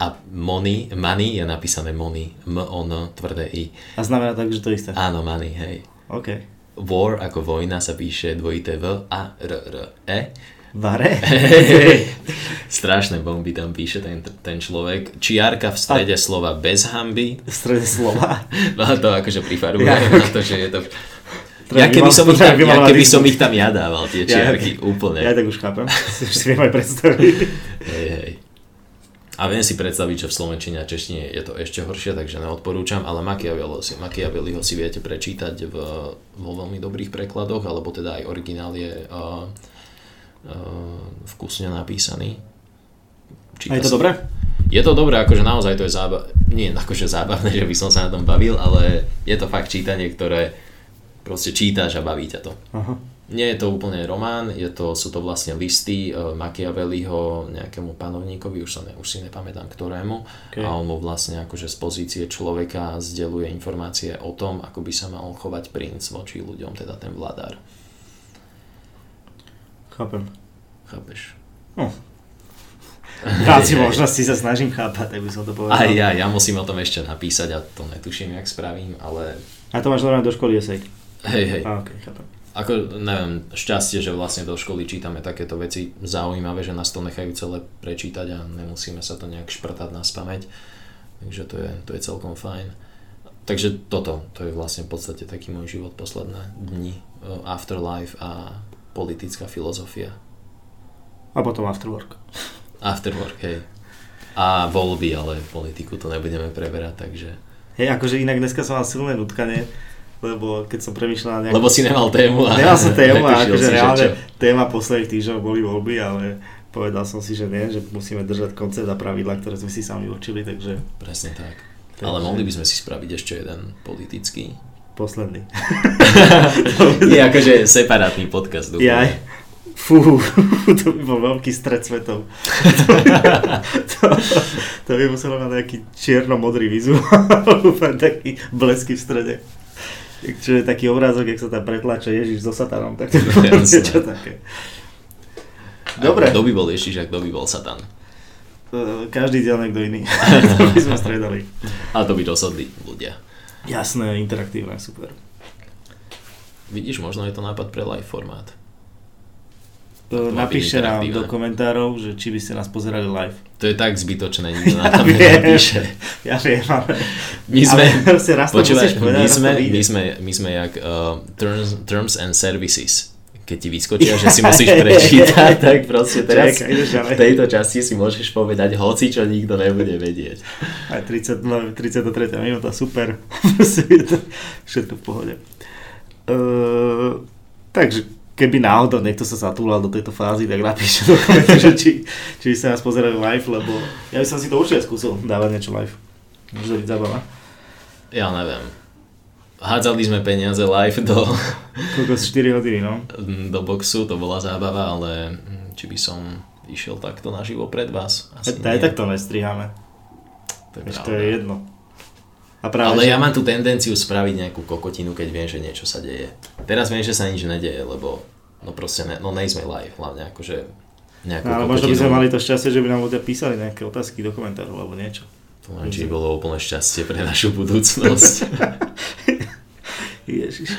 A money, money je napísané money, M-O-N, tvrdé I. A znamená tak, že to isté? Áno, money, hej. OK. War ako vojna sa píše dvojité V a R, R, E. Vare? Strašné bomby tam píše ten, ten človek. Čiarka v strede a... slova bez hamby. V strede slova? no to akože prifaruje ja, na to, že je to... Ja keby, som ich, tam, ja keby som ich tam ja dával, tie čiarky, ja, úplne. Ja tak už chápem, si viem aj predstaviť. Hej, hej. A viem si predstaviť, že v Slovenčine a češtine je to ešte horšie, takže neodporúčam, ale Machiavelliho si, Machiavelliho si viete prečítať v, vo veľmi dobrých prekladoch, alebo teda aj originál je uh, uh, vkusne napísaný. Číta a je to sa... dobré? Je to dobré, akože naozaj to je zába- nie akože zábavné, že by som sa na tom bavil, ale je to fakt čítanie, ktoré proste čítaš a baví ťa to. Aha. Nie je to úplne román, je to, sú to vlastne listy uh, Machiavelliho nejakému panovníkovi, už, sa ne, už si nepamätám ktorému, Okay. a on mu vlastne akože z pozície človeka zdeluje informácie o tom, ako by sa mal chovať princ voči ľuďom, teda ten vladár. Chápem. Chápeš? Ráci možnosti sa snažím chápať, tak by som to povedal. Aj ja, ja musím o tom ešte napísať a to netuším, jak spravím, ale A to máš normálne do školy esej. hej, hej. A, okay, chápem. Ako, neviem, šťastie, že vlastne do školy čítame takéto veci zaujímavé, že nás to nechajú celé prečítať a nemusíme sa to nejak šprtať na spameť. Takže to je, to je celkom fajn. Takže toto, to je vlastne v podstate taký môj život posledné dni. eh, Afterlife a politická filozofia. A potom afterwork. Afterwork, hej. A voľby, ale politiku to nebudeme preberať, takže... Hej, akože inak dneska som mal silné nutkanie, lebo keď som premýšľal na nejakú... Lebo si nemal tému a... Nemal som tému a akože reálne čo. téma posledných týždňov boli voľby, ale povedal som si, že nie, že musíme držať koncept a pravidla, ktoré sme si sami určili, takže Presne tak. Takže- Ale mohli by sme si spraviť ešte jeden politický. posledný. Je akože separátny podcast. dúfam. Jaj. Fú, to by bol veľký stred svetov. To, to, to by muselo mať nejaký čierno-modrý vizuál, taký blesky v strede. Čo je taký obrázok, jak sa tam pretláča Ježiš so satanom, tak to Jasné. niečo také. Dobre, Kto by bol Ježiš a kto by bol Satan? Každý diel niekto iný. to by sme stredali. A to by rozhodli ľudia. Jasné, interaktívne, super. Vidíš, možno je to nápad pre live formát. Eh, To má byť Napíšte nám do komentárov, že či by ste nás pozerali live. To je tak zbytočné, nikto Ja tam viem. nenapíše. Ja viem, ale... My sme, ale počúvaj, povedať, my sme, my sme, my sme jak uh, terms, terms and services. Keď ti vyskočia, že si musíš prečítať, tak proste teraz v tejto časti si môžeš povedať hoci, čo nikto nebude vedieť. Aj 30, no, 33. minúta, super. Všetko v pohode. Uh, takže keby náhodou niekto sa zatúlal do tejto fázy, tak napíšte do komentu, že či, či by ste nás pozerali live, lebo ja by som si to určite skúsil dávať niečo live. Môže to byť zábava. Ja neviem. Hádzali sme peniaze live do, Koľko 4 hodiny, no? do boxu, to bola zábava, ale hm, či by som išiel takto naživo pred vás? Asi Aj nie. tak to nestriháme. To je to je jedno. A práve, Ale že- ja mám tú tendenciu spraviť nejakú kokotinu, keď viem, že niečo sa deje. Teraz viem, že sa nič nedeje, lebo no proste ne, no nejsme live, hlavne akože nejakú No, ale možno by kokotinu. sme mali to šťastie, že by nám ľudia písali nejaké otázky do komentárov alebo niečo. To len, či bolo úplne šťastie pre našu budúcnosť. Ježiš.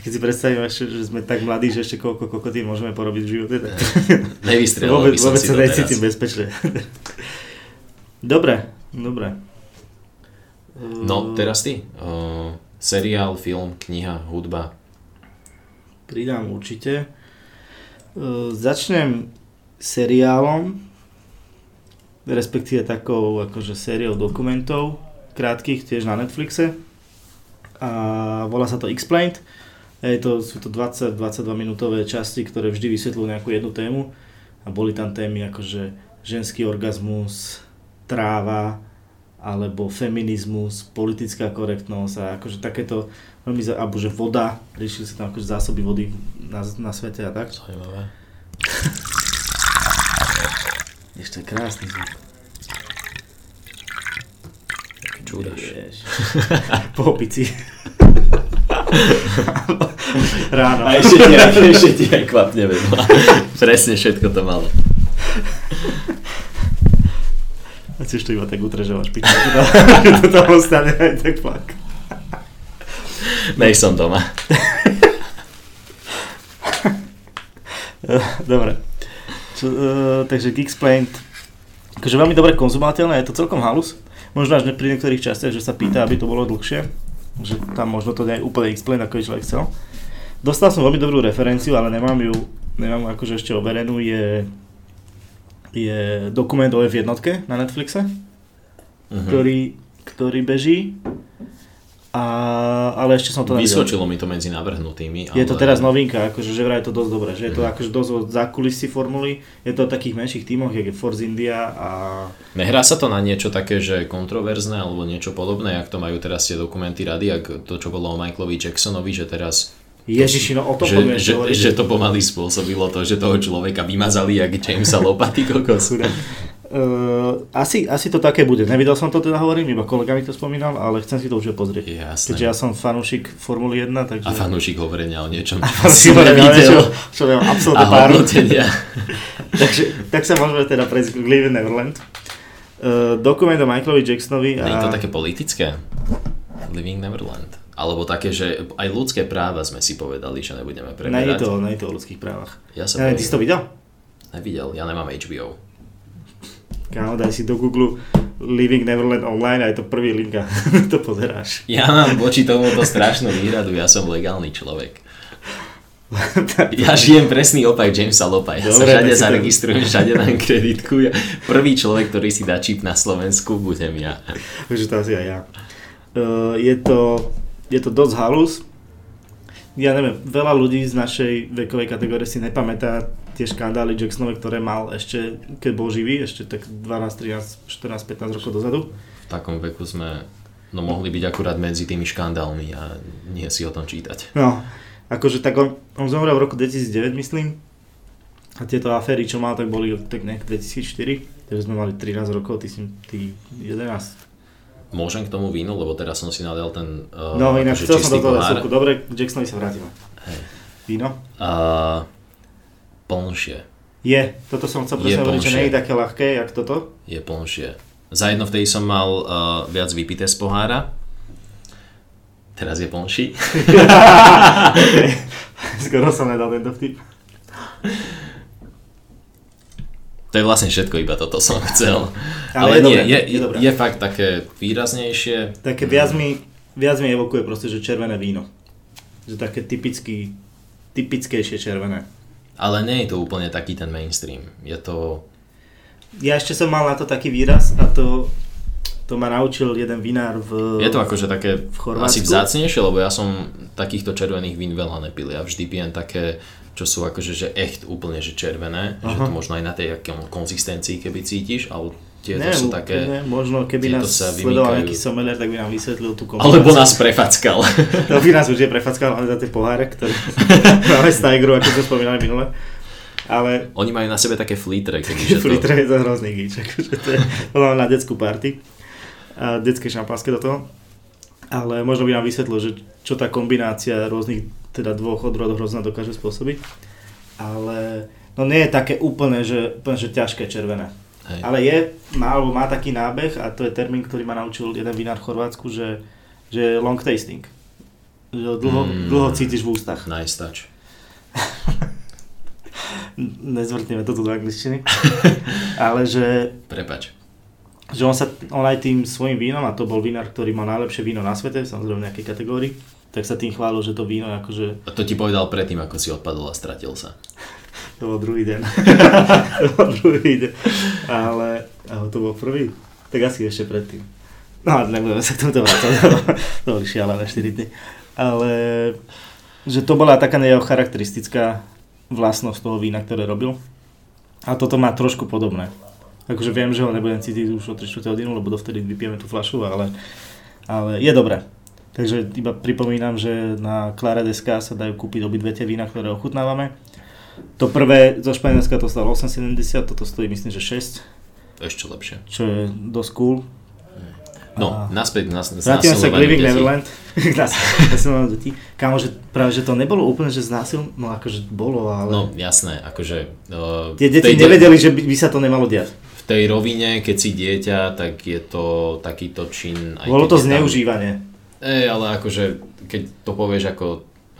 Keď si predstavím ešte, že sme tak mladí, že ešte koľko kokotín môžeme porobiť v živote, tak vôbec, by som vôbec si sa necítim bezpečne. dobre, dobre. No, teraz ty. Uh, seriál, film, kniha, hudba. Pridám určite. Uh, začnem seriálom, respektíve takou akože sériou dokumentov, krátkých, tiež na Netflixe. A volá sa to Explained. Je to, sú to 20-22 minútové časti, ktoré vždy vysvetľujú nejakú jednu tému. A boli tam témy akože ženský orgazmus, tráva, alebo feminizmus, politická korektnosť a akože takéto veľmi, alebo že voda, riešili sa tam akože zásoby vody na, na svete a tak. Zaujímavé. Ešte krásny zvuk. Čúdaš. Po opici. Ráno. A ešte ti ešte ti aj kvapne vedľa. Presne všetko to malo. A tiež to iba tak utre, že máš piču. To tam ostane aj tak fakt. Nej som doma. Dobre. Čo, uh, takže Geeksplained, akože veľmi dobre konzumateľné, je to celkom halus. Možno až pri niektorých častiach, že sa pýta, aby to bolo dlhšie. Že tam možno to nie je úplne explain, ako je človek chcel. Dostal som veľmi dobrú referenciu, ale nemám ju, nemám akože ešte overenú, je, je dokument o F1 na Netflixe, Mhm. ktorý, ktorý beží A, ale ešte som to nevidel. Vyskočilo mi to medzi navrhnutými. Je to ale- teraz novinka, akože že vraj je to dosť dobré, že je to akože dosť od zákulisí formuly, je to o takých menších tímoch, jak je Force India a Nehrá sa to na niečo také, že kontroverzné alebo niečo podobné, jak to majú teraz tie dokumenty rady, ak to, čo bolo o Michaelovi Jacksonovi, že teraz Ježiši, no o tom že, poďme že, hovoriť. že to pomaly spôsobilo to, že toho človeka vymazali jak Jamesa Lopaty kokos. Uh, asi, asi to také bude. Nevidel som to teda, hovorím, iba kolega mi to spomínal, ale chcem si to už pozrieť. Jasné. Keďže ja som fanúšik Formuly 1, takže... A fanúšik hovorenia o niečom, fanúšik si nevidel. čo A absolútne hodnotenia. takže, tak sa môžeme teda prejsť k Live Neverland. Uh, dokument o Michaelovi Jacksonovi Nie je to a... také politické? Living Neverland. Alebo také, že aj ľudské práva sme si povedali, že nebudeme Nie je preberať. to, nie je to o ľudských právach. Ja som Ja, ty si to videl? nevidel, ja nemám HBO. Kámo, daj si do Google Living Neverland online a je to prvý link a to pozeráš. Ja mám voči tomuto strašnú výhradu, ja som legálny človek. Ja žijem presný opak Jamesa Lopa. Ja sa Dobre, všade tak si to- zaregistrujem, všade dám kreditku. Ja, prvý človek, ktorý si dá čip na Slovensku, budem ja. Takže to asi aj ja. Uh, je, to, je to dosť halus. Ja neviem, veľa ľudí z našej vekovej kategórie si nepamätá tie škandály Jacksonové, ktoré mal ešte, keď bol živý, ešte tak 12, 13, 14, 15 rokov dozadu. V takom veku sme no, mohli byť akurát medzi tými škandálmi a nie si o tom čítať. No, akože tak on, on zomrel v roku 2009, myslím. A tieto aféry, čo mal, tak boli tak nejak 2004. Takže sme mali 13 rokov, ty si ty 11. Môžem k tomu vínu, lebo teraz som si nadal ten uh, No ináč, akože chcel som do toho súku. Dobre, k Jacksonovi sa vrátime. Hej. Víno? Uh, plnšie. Je, toto som chcel presne hovoriť, že nie je také ľahké, jak toto. Je plnšie. Za jedno vtedy som mal uh, viac vypité z pohára. Teraz je plnší. Skoro som nedal tento vtip. To je vlastne všetko, iba toto som chcel. Ale Ale, je nie, dobré, je, je dobré. je fakt také výraznejšie. Také viac mi, viac mi evokuje proste, že červené víno. Že také typický, typickejšie červené. Ale nie je to úplne taký ten mainstream. Je to... Ja ešte som mal na to taký výraz a to, to ma naučil jeden vinár v... Je to akože také v Chorvátsku? asi vzácnejšie, lebo ja som takýchto červených vín veľa nepil. Ja vždy pijem také, čo sú akože že echt úplne že červené. Že Aha. to možno aj na tej konzistencii, keby cítiš, ale tieto Neviem, sú také... ne, možno keby nás sa sledoval nejaký sommelier, tak by nám vysvetlil tú kombináciu. Alebo nás prefackal. To by nás určite prefackal, ale za tie poháre, ktoré máme z Tigeru, ako sme spomínali minule. Ale Oni majú na sebe také flítre, kebyže to... Flitre je to hrozný gíč, akože to je na detskú party. A detské šampanské do toho. Ale možno by nám vysvetlil, že čo tá kombinácia rôznych teda dvoch odrodov hrozna dokáže spôsobiť. Ale no nie je také úplne, že, úplne, že ťažké červené. Hej. Ale je, má, alebo má taký nábeh a to je termín, ktorý ma naučil jeden vinár v Chorvátsku, že, že je long tasting. Že dlho, Mm. dlho cítiš v ústach. Nice touch. Nezvrtneme to tu do angličtiny. Ale že Prepač. že on, sa, on aj tým svojim vínom, a to bol vinár, ktorý mal najlepšie víno na svete, samozrejme v nejakej kategórii, tak sa tým chválil, že to víno akože, A to ti povedal predtým, ako si odpadol a stratil sa. to bol druhý deň. to bol druhý deň. Ale, ale to bol prvý. Tak asi ešte predtým. No ale nebudeme sa k tomuto vrácať, to boli šialené 4 dny. Ale že to bola taká jeho charakteristická vlastnosť toho vína, ktoré robil. A toto má trošku podobné. Akože viem, že ho nebudem cítiť už o 3 čtvrte hodinu, lebo dovtedy vypijeme tú flašu, ale, ale je dobré. Takže iba pripomínam, že na Clara Deska sa dajú kúpiť obidve tie vína, ktoré ochutnávame. To prvé zo Španielska to stalo 8,70, toto stojí myslím, že 6, Ešte lepšie. čo je dosť cool. No, A- naspäť na Vrátime sa k Living. Neverland. Znásilňovanie detí. Kámo, že práve, že to nebolo úplne, že znásil, no akože bolo, ale... No jasné, akože... Uh, Tie deti nevedeli, že by, by sa to nemalo diať. V tej rovine, keď si dieťa, tak je to takýto čin... aj Bolo to je tam- zneužívanie. Ej, ale akože, keď to povieš ako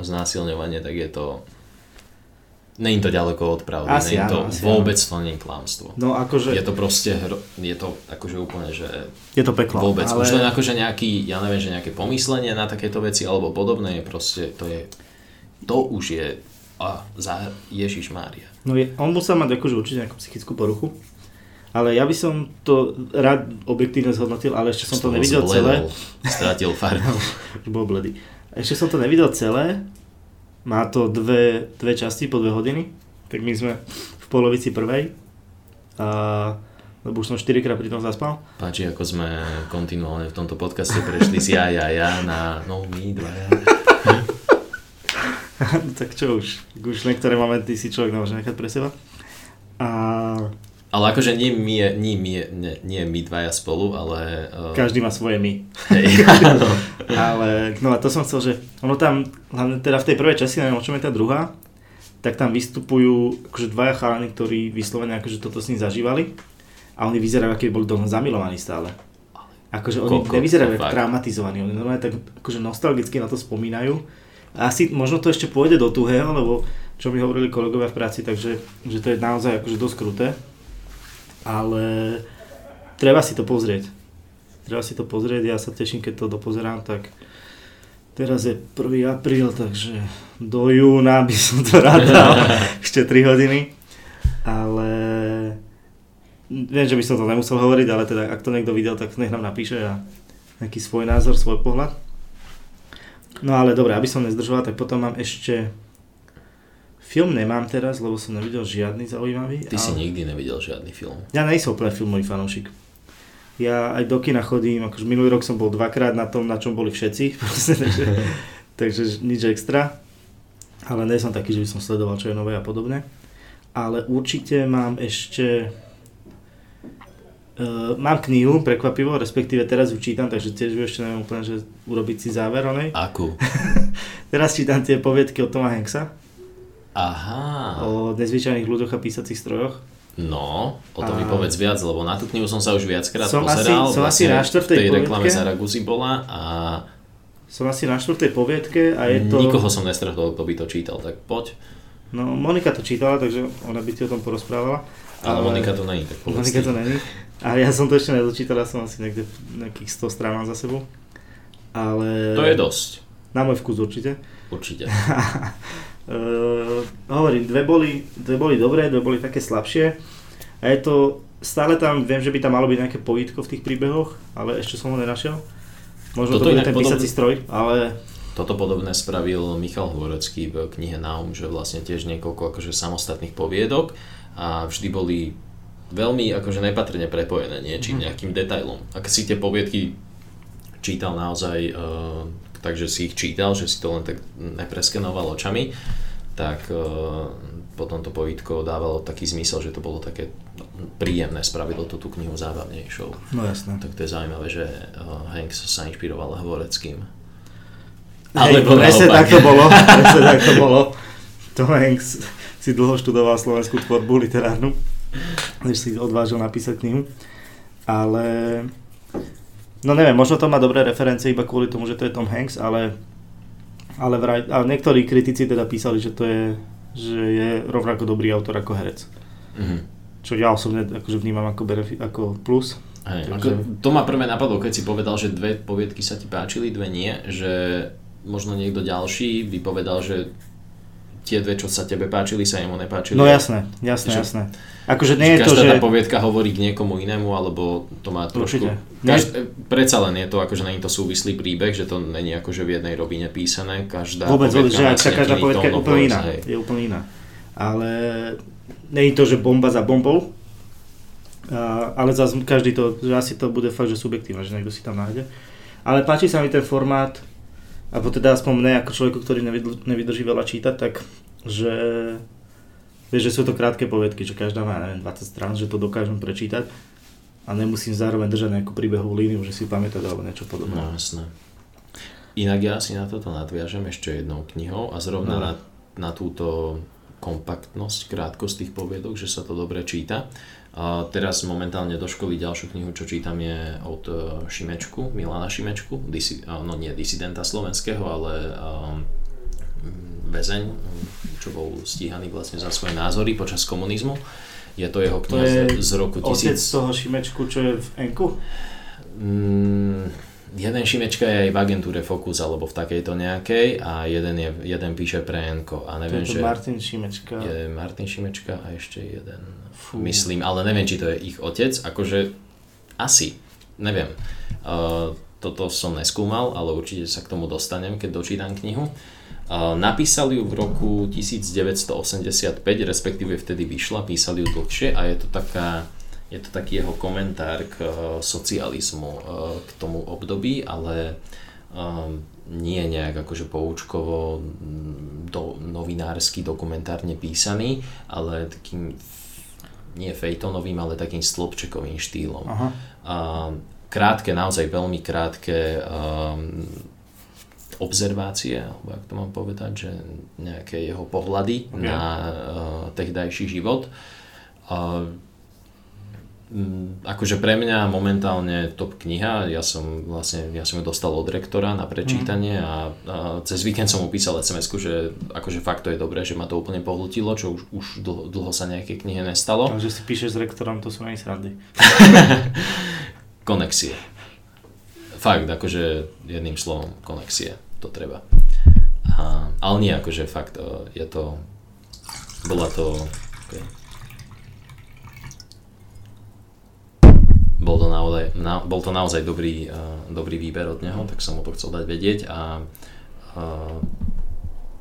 znásilňovanie, tak je to... Není to ďaleko od pravdy, Asi není áno, to, asi vôbec to nie je klamstvo. No akože, Je to proste, hro, je to akože úplne, že je to peklo. vôbec, ale... už len akože nejaký, ja neviem, že nejaké pomyslenie na takéto veci alebo podobné je proste, to je, to už je, a za Ježiš Mária. No je, on musel mať akože určite nejakú psychickú poruchu. Ale ja by som to rád objektívne zhodnotil, ale ešte som to nevidel celé. Stratil farbu. bol bledý. Ešte som to nevidel celé. Má to dve, dve časti po dve hodiny. Tak my sme v polovici prvej. A, lebo už som 4 krát pri tom zaspal. Páči, ako sme kontinuálne v tomto podcaste prešli si ja, ja, ja na no my dvaja. no, tak čo už, už niektoré momenty si človek nemôže nechať pre seba. A ale akože nie my, nie, my, nie, nie my dvaja spolu, ale... Uh... Každý má svoje my. Hej, ale, no a to som chcel, že ono tam, hlavne teda v tej prvej časti, neviem o čom je tá druhá, tak tam vystupujú akože dvaja chalani, ktorí vyslovene akože toto s ním zažívali a oni vyzerajú, aký boli doma zamilovaní stále. Akože oni Koko, nevyzerajú ako traumatizovaní, oni normálne tak akože nostalgicky na to spomínajú. A asi možno to ešte pôjde do tuhého, lebo čo mi hovorili kolegovia v práci, takže že to je naozaj akože dosť kruté ale treba si to pozrieť. Treba si to pozrieť, ja sa teším, keď to dopozerám, tak teraz je 1. apríl, takže do júna by som to rád dal, ešte 3 hodiny, ale viem, že by som to nemusel hovoriť, ale teda ak to niekto videl, tak nech nám napíše a nejaký svoj názor, svoj pohľad. No ale dobre, aby som nezdržoval, tak potom mám ešte Film nemám teraz, lebo som nevidel žiadny zaujímavý. Ty ale... si nikdy nevidel žiadny film. Ja nejsem úplne filmový fanúšik. Ja aj do kina chodím, akože minulý rok som bol dvakrát na tom, na čom boli všetci, proste, takže, takže nič extra. Ale nie som taký, že by som sledoval, čo je nové a podobne. Ale určite mám ešte... Uh, mám knihu, prekvapivo, respektíve teraz ju čítam, takže tiež ešte neviem úplne, že urobiť si záver o nej. Akú? teraz čítam tie poviedky od Toma Hanksa. Aha. O nezvyčajných ľuďoch a písacích strojoch. No, o to a... mi povedz viac, lebo na tú knihu som sa už viackrát som pozeral. Asi, som asi na štvrtej tej reklame Zaraguzy bola a... Som asi na štvrtej poviedke a je to... Nikoho som nestretol, kto by to čítal, tak poď. No, Monika to čítala, takže ona by ti o tom porozprávala. Ale, ale Monika to není, tak povedz Monika to není. A ja som to ešte nedočítal, ja som asi niekde nejakých 100 strán za sebou. Ale... To je dosť. Na môj vkus určite. Určite. Uh, hovorím, dve boli, dve boli dobré, dve boli také slabšie. A je to, stále tam, viem, že by tam malo byť nejaké pojítko v tých príbehoch, ale ešte som ho nenašiel. Možno Toto to bude ten písací stroj, ale... Toto podobné spravil Michal Hvorecký v knihe Naum, že vlastne tiež niekoľko akože samostatných poviedok a vždy boli veľmi akože nepatrne prepojené niečím, mhm. nejakým detailom. Ak si tie poviedky čítal naozaj uh, takže si ich čítal, že si to len tak nepreskenoval očami, tak uh, potom to povítko dávalo taký zmysel, že to bolo také príjemné, spravilo to tú knihu zábavnejšou. No jasné. Tak to je zaujímavé, že uh, Hanks sa inšpiroval Hvoreckým. Ale presne tak to bolo, presne tak to bolo. Tom Hanks si dlho študoval slovenskú tvorbu literárnu, než si odvážil napísať knihu. Ale No neviem, možno to má dobré referencie iba kvôli tomu, že to je Tom Hanks, ale, ale vraj, a niektorí kritici teda písali, že to je, že je rovnako dobrý autor ako herec. Mm-hmm. Čo ja osobne akože vnímam ako, benefi- ako plus. Hej, Takže... ako, to ma prvé napadlo, keď si povedal, že dve poviedky sa ti páčili, dve nie, že možno niekto ďalší by povedal, že tie dve, čo sa tebe páčili, sa jemu nepáčili. No jasné, jasné, že, jasné. Akože nie je to, že... tá poviedka hovorí k niekomu inému, alebo to má trošku... Každ... Predsa len je to, akože není to súvislý príbeh, že to není akože v jednej rovine písané, každá Vôbec, vôbec, že sa každá poviedka je úplne iná. Je úplne iná. Ale je to, že bomba za bombou, ale zase každý to, že asi to bude fakt, že subjektívne, že niekto si tam nájde. Ale páči sa mi ten formát, alebo teda aspoň mne ako človeku, ktorý nevydrží veľa čítať, tak že vieš, že sú to krátke povedky, že každá má neviem, 20 strán, že to dokážem prečítať a nemusím zároveň držať nejakú príbehovú líniu, že si pamätať alebo niečo podobné. No jasné. Inak ja si na toto nadviažem ešte jednou knihou a zrovna no. na, na túto kompaktnosť, krátkosť tých poviedok, že sa to dobre číta. A teraz momentálne do školy ďalšiu knihu, čo čítam je od e, Šimečku, Milana Šimečku, disi, no nie disidenta slovenského, ale um, väzeň, čo bol stíhaný vlastne za svoje názory počas komunizmu. Je to jeho kniha to z, z roku 1000. Otec toho Šimečku, čo je v Enku? Mm, jeden Šimečka je aj v agentúre Focus alebo v takejto nejakej a jeden, je, jeden píše pre Enko a neviem, to je že... Martin Šimečka. Je Martin Šimečka a ešte jeden, Fú. myslím, ale neviem, či to je ich otec, akože asi, neviem. Uh, toto som neskúmal, ale určite sa k tomu dostanem, keď dočítam knihu. Uh, napísal ju v roku 1985, respektíve vtedy vyšla, písali ju dlhšie a je to taká je to taký jeho komentár k uh, socializmu uh, k tomu období, ale um, nie nejak akože poučkovo do, novinársky, dokumentárne písaný, ale takým nie fejtonovým, ale takým stĺpčekovým štýlom. Aha. Krátke, naozaj veľmi krátke um, observácie, alebo ak to mám povedať, že nejaké jeho pohľady okay. na uh, tehdajší život. Uh, Mm, akože pre mňa momentálne top kniha, ja som vlastne, ja som ju dostal od rektora na prečítanie mm. a, a cez víkend som mu písal sms že akože fakt to je dobré, že ma to úplne pohltilo, čo už, už dlho, dlho sa nejaké knihe nestalo. Ale že si píšeš s rektorom, to sú nej srandy. konexie. Fakt, akože jedným slovom, konexie, to treba. A, ale nie, akože fakt, je to, bola to, okay. Bol to naozaj, na, bol to naozaj dobrý, uh, dobrý výber od neho, tak som mu to chcel dať vedieť a uh,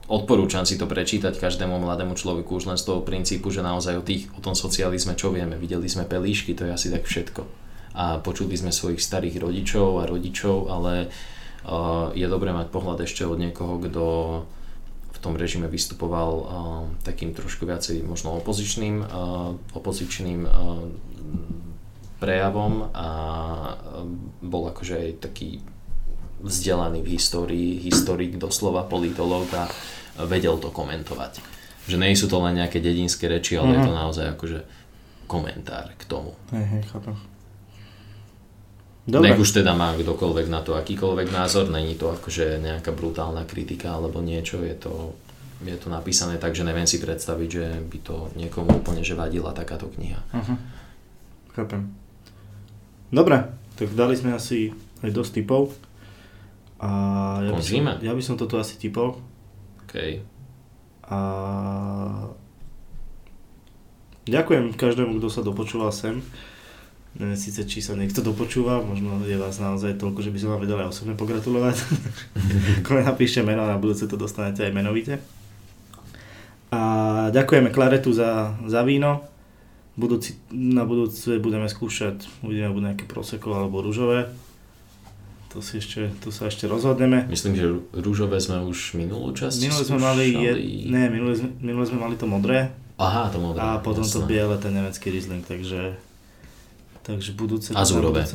odporúčam si to prečítať každému mladému človeku už len z toho princípu, že naozaj o, tých, o tom socializme čo vieme, videli sme pelíšky, to je asi tak všetko. A počuli sme svojich starých rodičov a rodičov, ale uh, je dobré mať pohľad ešte od niekoho, kto v tom režime vystupoval uh, takým trošku viacej možno opozičným, uh, opozičným uh, prejavom a bol akože aj taký vzdelaný v histórii, historik doslova, politológ a vedel to komentovať. Že nie sú to len nejaké dedinské reči, ale mm-hmm. je to mhm. naozaj akože komentár k tomu. Hej, hej, chápem. Dobre. Nech už teda má kdokoľvek na to akýkoľvek názor, není to akože nejaká brutálna kritika alebo niečo, je to, je to napísané tak, že neviem si predstaviť, že by to niekomu úplne že vadila takáto kniha. Uh-huh. Chápem. Dobre, tak dali sme asi aj dosť typov. A ja by, som, ja by som toto asi typol. OK. A ďakujem každému, kto sa dopočúval sem. Neviem síce, či sa niekto dopočúva, možno je vás naozaj toľko, že by som vám vedel aj osobne pogratulovať. Kone napíšte meno na budúce to dostanete aj menovite. A ďakujeme Klaretu za, za víno budúci, na budúce budeme skúšať, uvidíme, bude nejaké proseko alebo rúžové. To, si ešte, to sa ešte rozhodneme. Myslím, že rúžové sme už minulú časť Minulé sme mali, je, ne, minulé, minulé sme mali to modré. Aha, to modré. A potom jasné. to biele, ten nemecký Riesling, takže, takže budúce... Azúrové.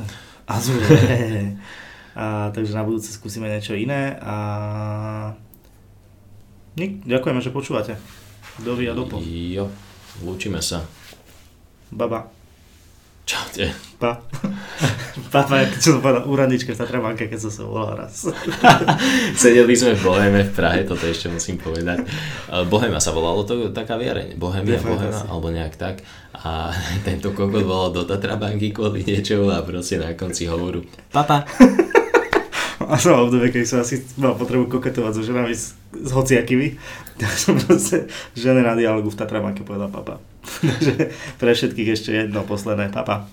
Azúrové. a, takže na budúce skúsime niečo iné a ďakujeme, že počúvate. Dovi a dopo. Jo, lúčime sa. Baba. Čaute. Pa. Papa, čo som povedal, úradnička v Tatrabanke, keď som sa volal raz. Sedeli sme v Boheme v Prahe, toto ešte musím povedať. Bohema sa volalo to taká viareň. Bohemia, Bohema, alebo nejak tak. A tento kokot volal do Tatrabanky kvôli niečomu a proste na konci hovoru Papa. A som obdobie, keď som asi mal potrebu koketovať so ženami s, s hociakými, tak som proste žene na dialogu v Tatrabanke povedal papa. Takže pre všetkých ešte jedno posledné papa.